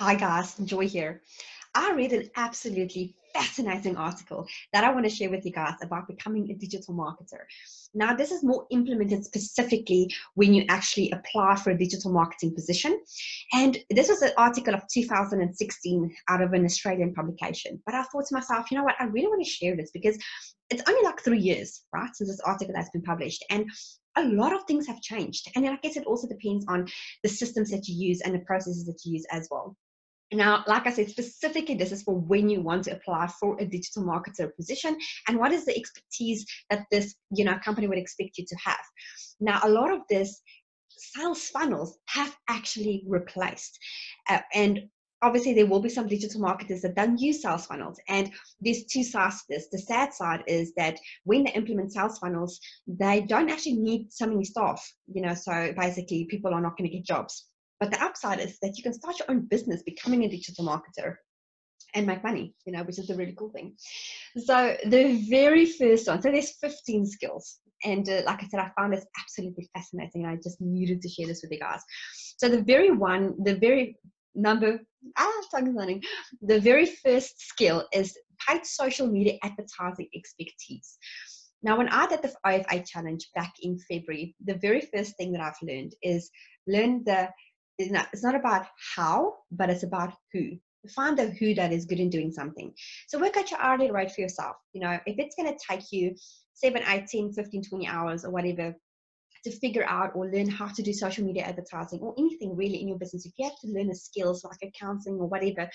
Hi guys, Joy here. I read an absolutely fascinating article that I want to share with you guys about becoming a digital marketer. Now, this is more implemented specifically when you actually apply for a digital marketing position. And this was an article of 2016 out of an Australian publication. But I thought to myself, you know what, I really want to share this because it's only like three years, right, since this article has been published. And a lot of things have changed. And I guess it also depends on the systems that you use and the processes that you use as well. Now, like I said, specifically, this is for when you want to apply for a digital marketer position and what is the expertise that this you know company would expect you to have. Now, a lot of this sales funnels have actually replaced, uh, and obviously there will be some digital marketers that don't use sales funnels. And there's two sides to this. The sad side is that when they implement sales funnels they don't actually need so many staff you know so basically people are not going to get jobs but the upside is that you can start your own business becoming a digital marketer and make money, you know, which is the really cool thing. So the very first one, so there's 15 skills. And uh, like I said, I found this absolutely fascinating. And I just needed to share this with you guys. So the very one, the very number, ah, tongue learning. The very first skill is paid social media advertising expertise. Now, when I did the OFA challenge back in February, the very first thing that I've learned is learn the it's not, it's not about how, but it's about who. Find the who that is good in doing something. So work out your hourly rate for yourself. You know, if it's going to take you 7, 8, 10, 15, 20 hours or whatever to figure out or learn how to do social media advertising or anything really in your business, if you have to learn the skills like accounting or whatever,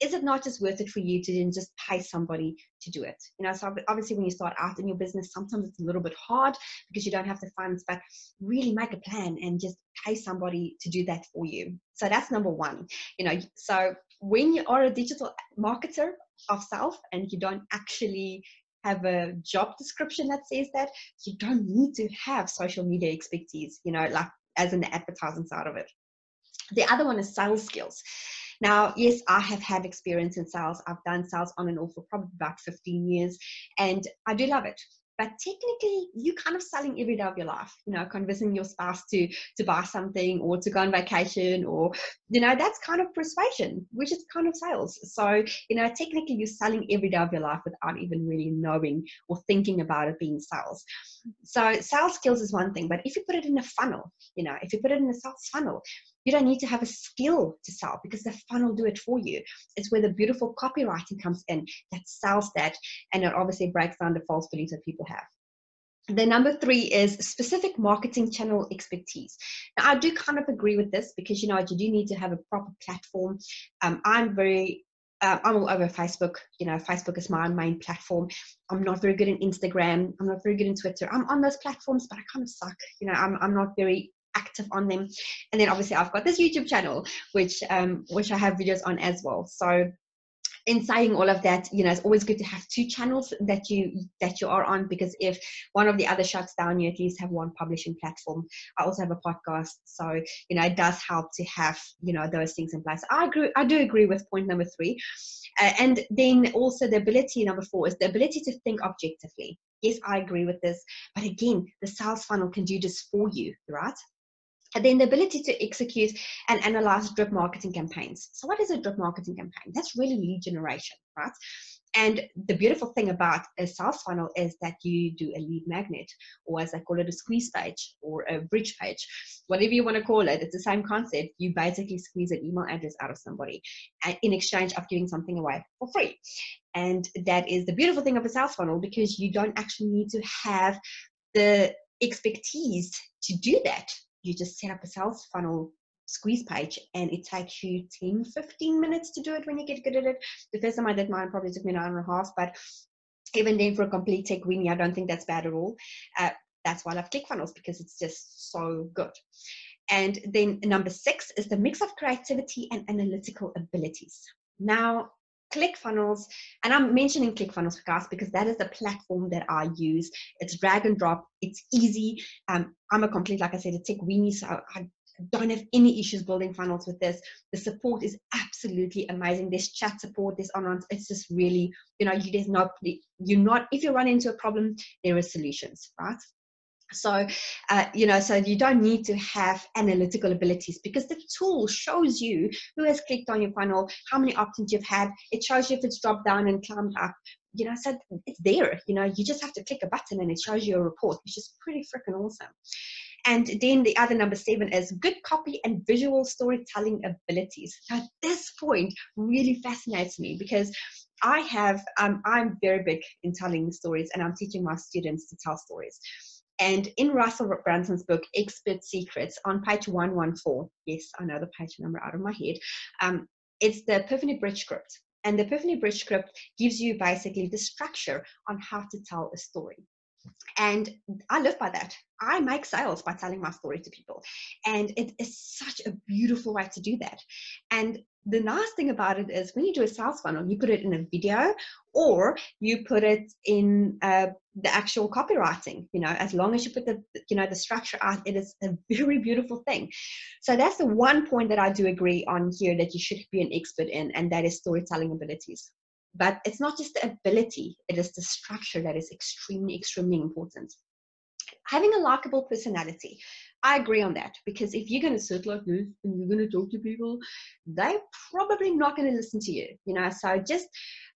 is it not just worth it for you to then just pay somebody to do it? You know, so obviously when you start out in your business, sometimes it's a little bit hard because you don't have the funds, but really make a plan and just pay somebody to do that for you. So that's number one. You know, so when you are a digital marketer of self and you don't actually have a job description that says that, you don't need to have social media expertise, you know, like as the advertising side of it. The other one is sales skills. Now, yes, I have had experience in sales. I've done sales on and off for probably about 15 years, and I do love it. But technically, you're kind of selling every day of your life, you know, convincing your spouse to to buy something or to go on vacation, or you know, that's kind of persuasion, which is kind of sales. So, you know, technically, you're selling every day of your life without even really knowing or thinking about it being sales. So, sales skills is one thing, but if you put it in a funnel, you know, if you put it in a sales funnel, you don't need to have a skill to sell because the funnel do it for you. It's where the beautiful copywriting comes in that sells that, and it obviously breaks down the false beliefs that people have. The number three is specific marketing channel expertise. Now, I do kind of agree with this because you know you do need to have a proper platform. Um, I'm very uh, I'm all over Facebook. You know, Facebook is my main platform. I'm not very good in Instagram. I'm not very good in Twitter. I'm on those platforms, but I kind of suck. You know, I'm, I'm not very active on them. And then obviously i've got this youtube channel which um which i have videos on as well. So in saying all of that you know it's always good to have two channels that you that you are on because if one of the other shuts down you at least have one publishing platform. I also have a podcast so you know it does help to have you know those things in place. I agree i do agree with point number three. Uh, and then also the ability number four is the ability to think objectively. Yes i agree with this but again the sales funnel can do this for you right and then the ability to execute and analyze drip marketing campaigns. So, what is a drip marketing campaign? That's really lead generation, right? And the beautiful thing about a sales funnel is that you do a lead magnet, or as I call it, a squeeze page or a bridge page, whatever you want to call it. It's the same concept. You basically squeeze an email address out of somebody uh, in exchange of giving something away for free. And that is the beautiful thing of a sales funnel because you don't actually need to have the expertise to do that you just set up a sales funnel squeeze page and it takes you 10 15 minutes to do it when you get good at it. The first time i did mine probably took me an hour and a half but even then for a complete tech weenie i don't think that's bad at all. Uh, that's why i love clickfunnels because it's just so good. And then number six is the mix of creativity and analytical abilities. Now ClickFunnels, and I'm mentioning ClickFunnels guys because that is the platform that I use. It's drag and drop. It's easy. Um, I'm a complete, like I said, a tech weenie, so I don't have any issues building funnels with this. The support is absolutely amazing. There's chat support, there's online. It's just really, you know, you there's not you're not if you run into a problem, there are solutions, right? So uh, you know so you don't need to have analytical abilities because the tool shows you who has clicked on your funnel how many opt-ins you've had it shows you if it's dropped down and climbed up you know so it's there you know you just have to click a button and it shows you a report which is pretty freaking awesome and then the other number seven is good copy and visual storytelling abilities. Now, this point really fascinates me because I have, um, I'm very big in telling stories and I'm teaching my students to tell stories. And in Russell Brunson's book, Expert Secrets, on page 114, yes, I know the page number out of my head, um, it's the Epiphany Bridge script. And the Epiphany Bridge script gives you basically the structure on how to tell a story. And I live by that. I make sales by telling my story to people. And it is such a beautiful way to do that. And the nice thing about it is when you do a sales funnel, you put it in a video or you put it in uh, the actual copywriting. You know, as long as you put the you know the structure out, it is a very beautiful thing. So that's the one point that I do agree on here that you should be an expert in, and that is storytelling abilities. But it's not just the ability, it is the structure that is extremely, extremely important. Having a likable personality. I agree on that because if you're going to sit like this and you're going to talk to people, they're probably not going to listen to you. You know, so just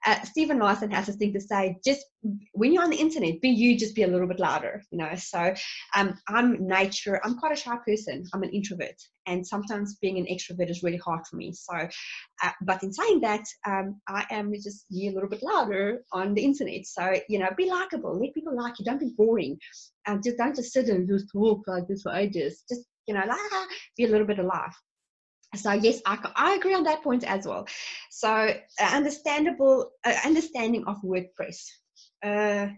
uh, Stephen Larsen has this thing to say: just when you're on the internet, be you, just be a little bit louder. You know, so um, I'm nature. I'm quite a shy person. I'm an introvert, and sometimes being an extrovert is really hard for me. So, uh, but in saying that, um, I am just be a little bit louder on the internet. So you know, be likable. Let people like you. Don't be boring. Um, just don't just sit and just talk like this for ages. Just you know, like, be a little bit alive. So yes, I, I agree on that point as well. So understandable uh, understanding of WordPress. Uh,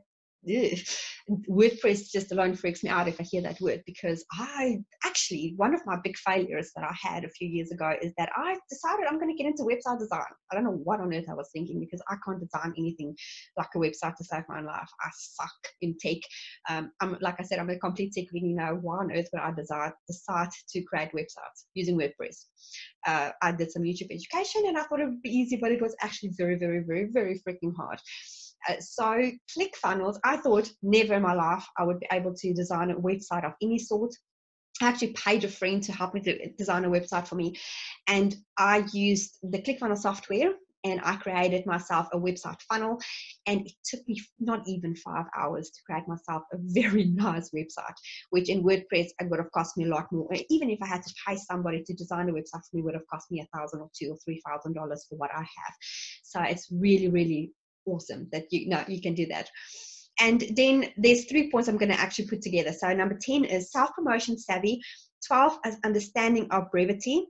WordPress just alone freaks me out if I hear that word because I actually, one of my big failures that I had a few years ago is that I decided I'm going to get into website design. I don't know what on earth I was thinking because I can't design anything like a website to save my life. I suck in tech. Um, I'm like I said, I'm a complete tech you know why on earth would I design, decide to create websites using WordPress? Uh, I did some YouTube education and I thought it would be easy, but it was actually very, very, very, very freaking hard. Uh, so ClickFunnels, I thought never in my life I would be able to design a website of any sort. I actually paid a friend to help me to design a website for me. And I used the ClickFunnels software and I created myself a website funnel. And it took me not even five hours to create myself a very nice website, which in WordPress it would have cost me a lot more. Even if I had to pay somebody to design a website for me, would have cost me a thousand or two or three thousand dollars for what I have. So it's really, really awesome that you know you can do that. And then there's three points i'm going to actually put together. So number 10 is self-promotion savvy 12 is understanding of brevity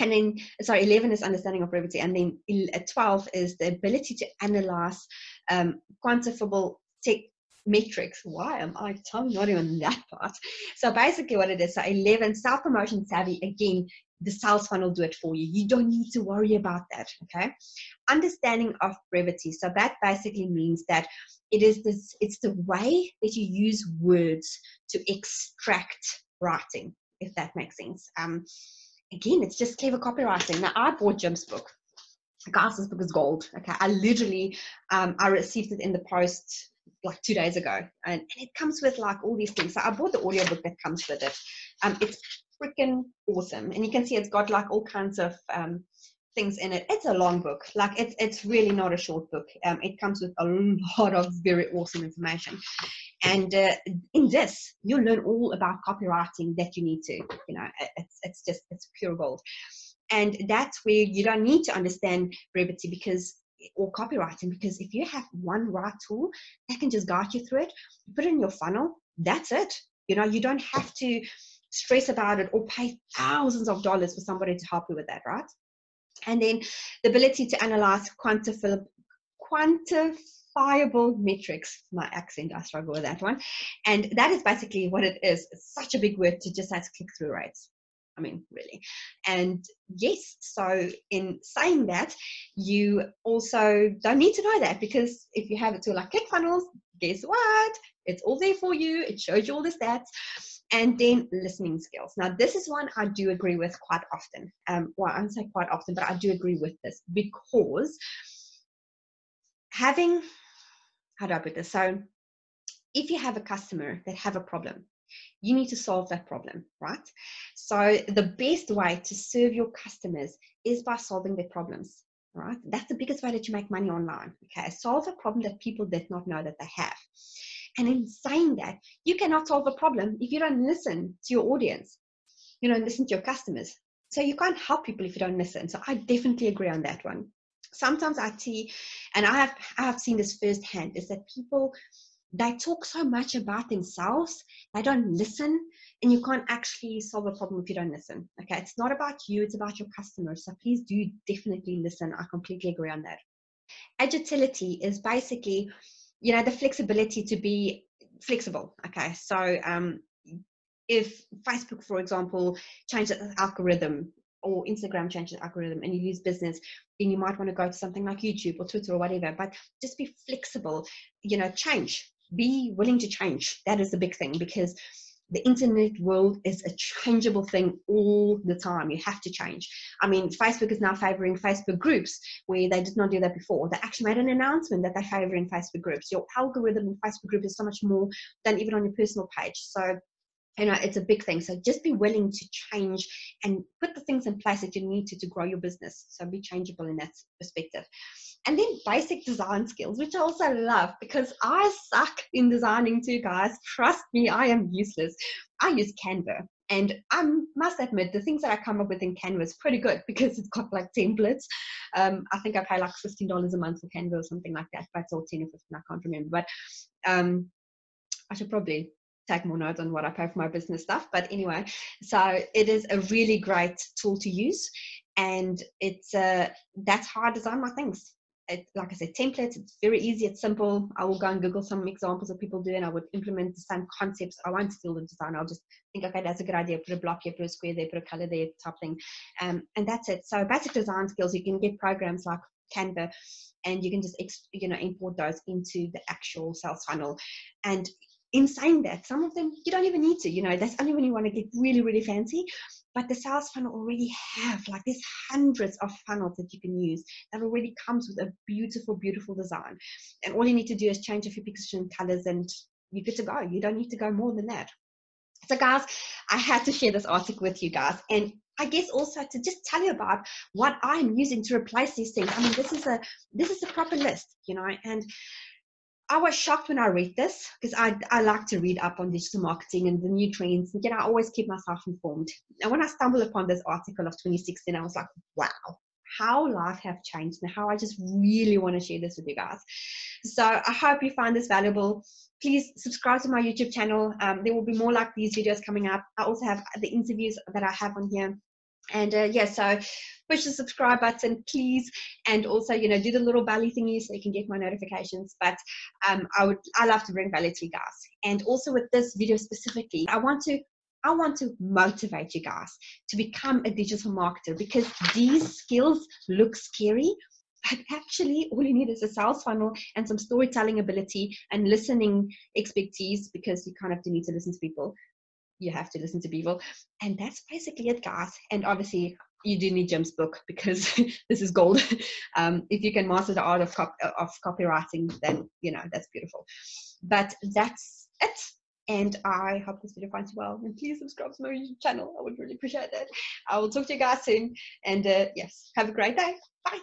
and then sorry 11 is understanding of brevity and then uh, 12 is the ability to analyze um, quantifiable tech metrics. Why am i tongue not even that part? So basically what it is so 11 self-promotion savvy again the sales funnel do it for you. You don't need to worry about that. Okay. Understanding of brevity. So that basically means that it is this, it's the way that you use words to extract writing, if that makes sense. Um, again, it's just clever copywriting. Now I bought Jim's book. Guys, this book is gold. Okay. I literally um, I received it in the post like two days ago and, and, it comes with like all these things so i bought the audiobook that comes with it um, it's freaking awesome. And you can see it's got like all kinds of um, things in it. It's a long book. Like it's it's really not a short book. Um, it comes with a lot of very awesome information. And uh, in this, you'll learn all about copywriting that you need to. You know, it's it's just it's pure gold. And that's where you don't need to understand brevity because or copywriting because if you have one right tool that can just guide you through it, put it in your funnel. That's it. You know, you don't have to stress about it or pay thousands of dollars for somebody to help you with that, right? And then the ability to analyze quantifiable, quantifiable metrics. My accent, I struggle with that one. And that is basically what it is. It's such a big word to just have click through rates. I mean, really. And yes, so in saying that, you also don't need to know that because if you have a tool like ClickFunnels, guess what? It's all there for you. It shows you all the stats and then listening skills. Now, this is one I do agree with quite often. Um, well, I don't say quite often, but I do agree with this because having, how do I put this? So, if you have a customer that have a problem, you need to solve that problem, right? So the best way to serve your customers is by solving their problems, right? That's the biggest way that you make money online. Okay, solve a problem that people did not know that they have. And in saying that, you cannot solve a problem if you don't listen to your audience. You don't listen to your customers. So you can't help people if you don't listen. So I definitely agree on that one. Sometimes I see, and I have I have seen this firsthand, is that people they talk so much about themselves, they don't listen, and you can't actually solve a problem if you don't listen. Okay, it's not about you, it's about your customers. So please do definitely listen. I completely agree on that. Agility is basically, you know, the flexibility to be flexible. Okay, so um, if Facebook, for example, changes the algorithm or Instagram changes the algorithm and you lose business, then you might want to go to something like YouTube or Twitter or whatever. But just be flexible, you know, change be willing to change. That is the big thing because the internet world is a changeable thing all the time. You have to change. I mean, Facebook is now favoring Facebook groups where they did not do that before. They actually made an announcement that they're favoring Facebook groups. Your algorithm in Facebook group is so much more than even on your personal page. So you know it's a big thing so just be willing to change and put the things in place that you need to to grow your business so be changeable in that perspective and then basic design skills, which I also love because I suck in designing too, guys. Trust me, I am useless. I use Canva. And I must admit, the things that I come up with in Canva is pretty good because it's got like templates. Um, I think I pay like $15 a month for Canva or something like that, but it's all 10 or 15, I can't remember. But um, I should probably take more notes on what I pay for my business stuff. But anyway, so it is a really great tool to use. And it's uh, that's how I design my things it, like I said, templates. It's very easy. It's simple. I will go and Google some examples of people doing. I would implement the same concepts. I won't steal the design. I'll just think, okay, that's a good idea. Put a block here, put a square there, put a color there, type thing, um, and that's it. So basic design skills. You can get programs like Canva, and you can just you know import those into the actual sales funnel. And in saying that, some of them you don't even need to. You know, that's only when you want to get really really fancy. But the sales funnel already have like there's hundreds of funnels that you can use that already comes with a beautiful beautiful design. And all you need to do is change a few pictures and colors and you're good to go. You don't need to go more than that. So guys i had to share this article with you guys. And I guess also to just tell you about what I'm using to replace these things. I mean, this is a this is a proper list, you know, and I was shocked when I read this because I, I like to read up on digital marketing and the new trends. And, know, I always keep myself informed. And when I stumbled upon this article of 2016, I was like, wow, how life have changed and how I just really want to share this with you guys. So I hope you find this valuable. Please subscribe to my YouTube channel. Um, there will be more like these videos coming up. I also have the interviews that I have on here and uh, yeah so push the subscribe button please. And also you know do the little belly thingy so you can get my notifications. But um, i would i love to bring value to you guys. And also with this video specifically i want to I want to motivate you guys to become a digital marketer because these skills look scary, but actually all you need is a sales funnel and some storytelling ability and listening expertise because you kind of do need to listen to people you have to listen to people. And that's basically it, guys. And obviously, you do need Jim's book because this is gold. Um, if you can master the art of, cop- of copywriting, then you know that's beautiful. But that's it. And I hope this video finds you well. And please subscribe to my YouTube channel. I would really appreciate it. I will talk to you guys soon. And uh, yes, have a great day. Bye.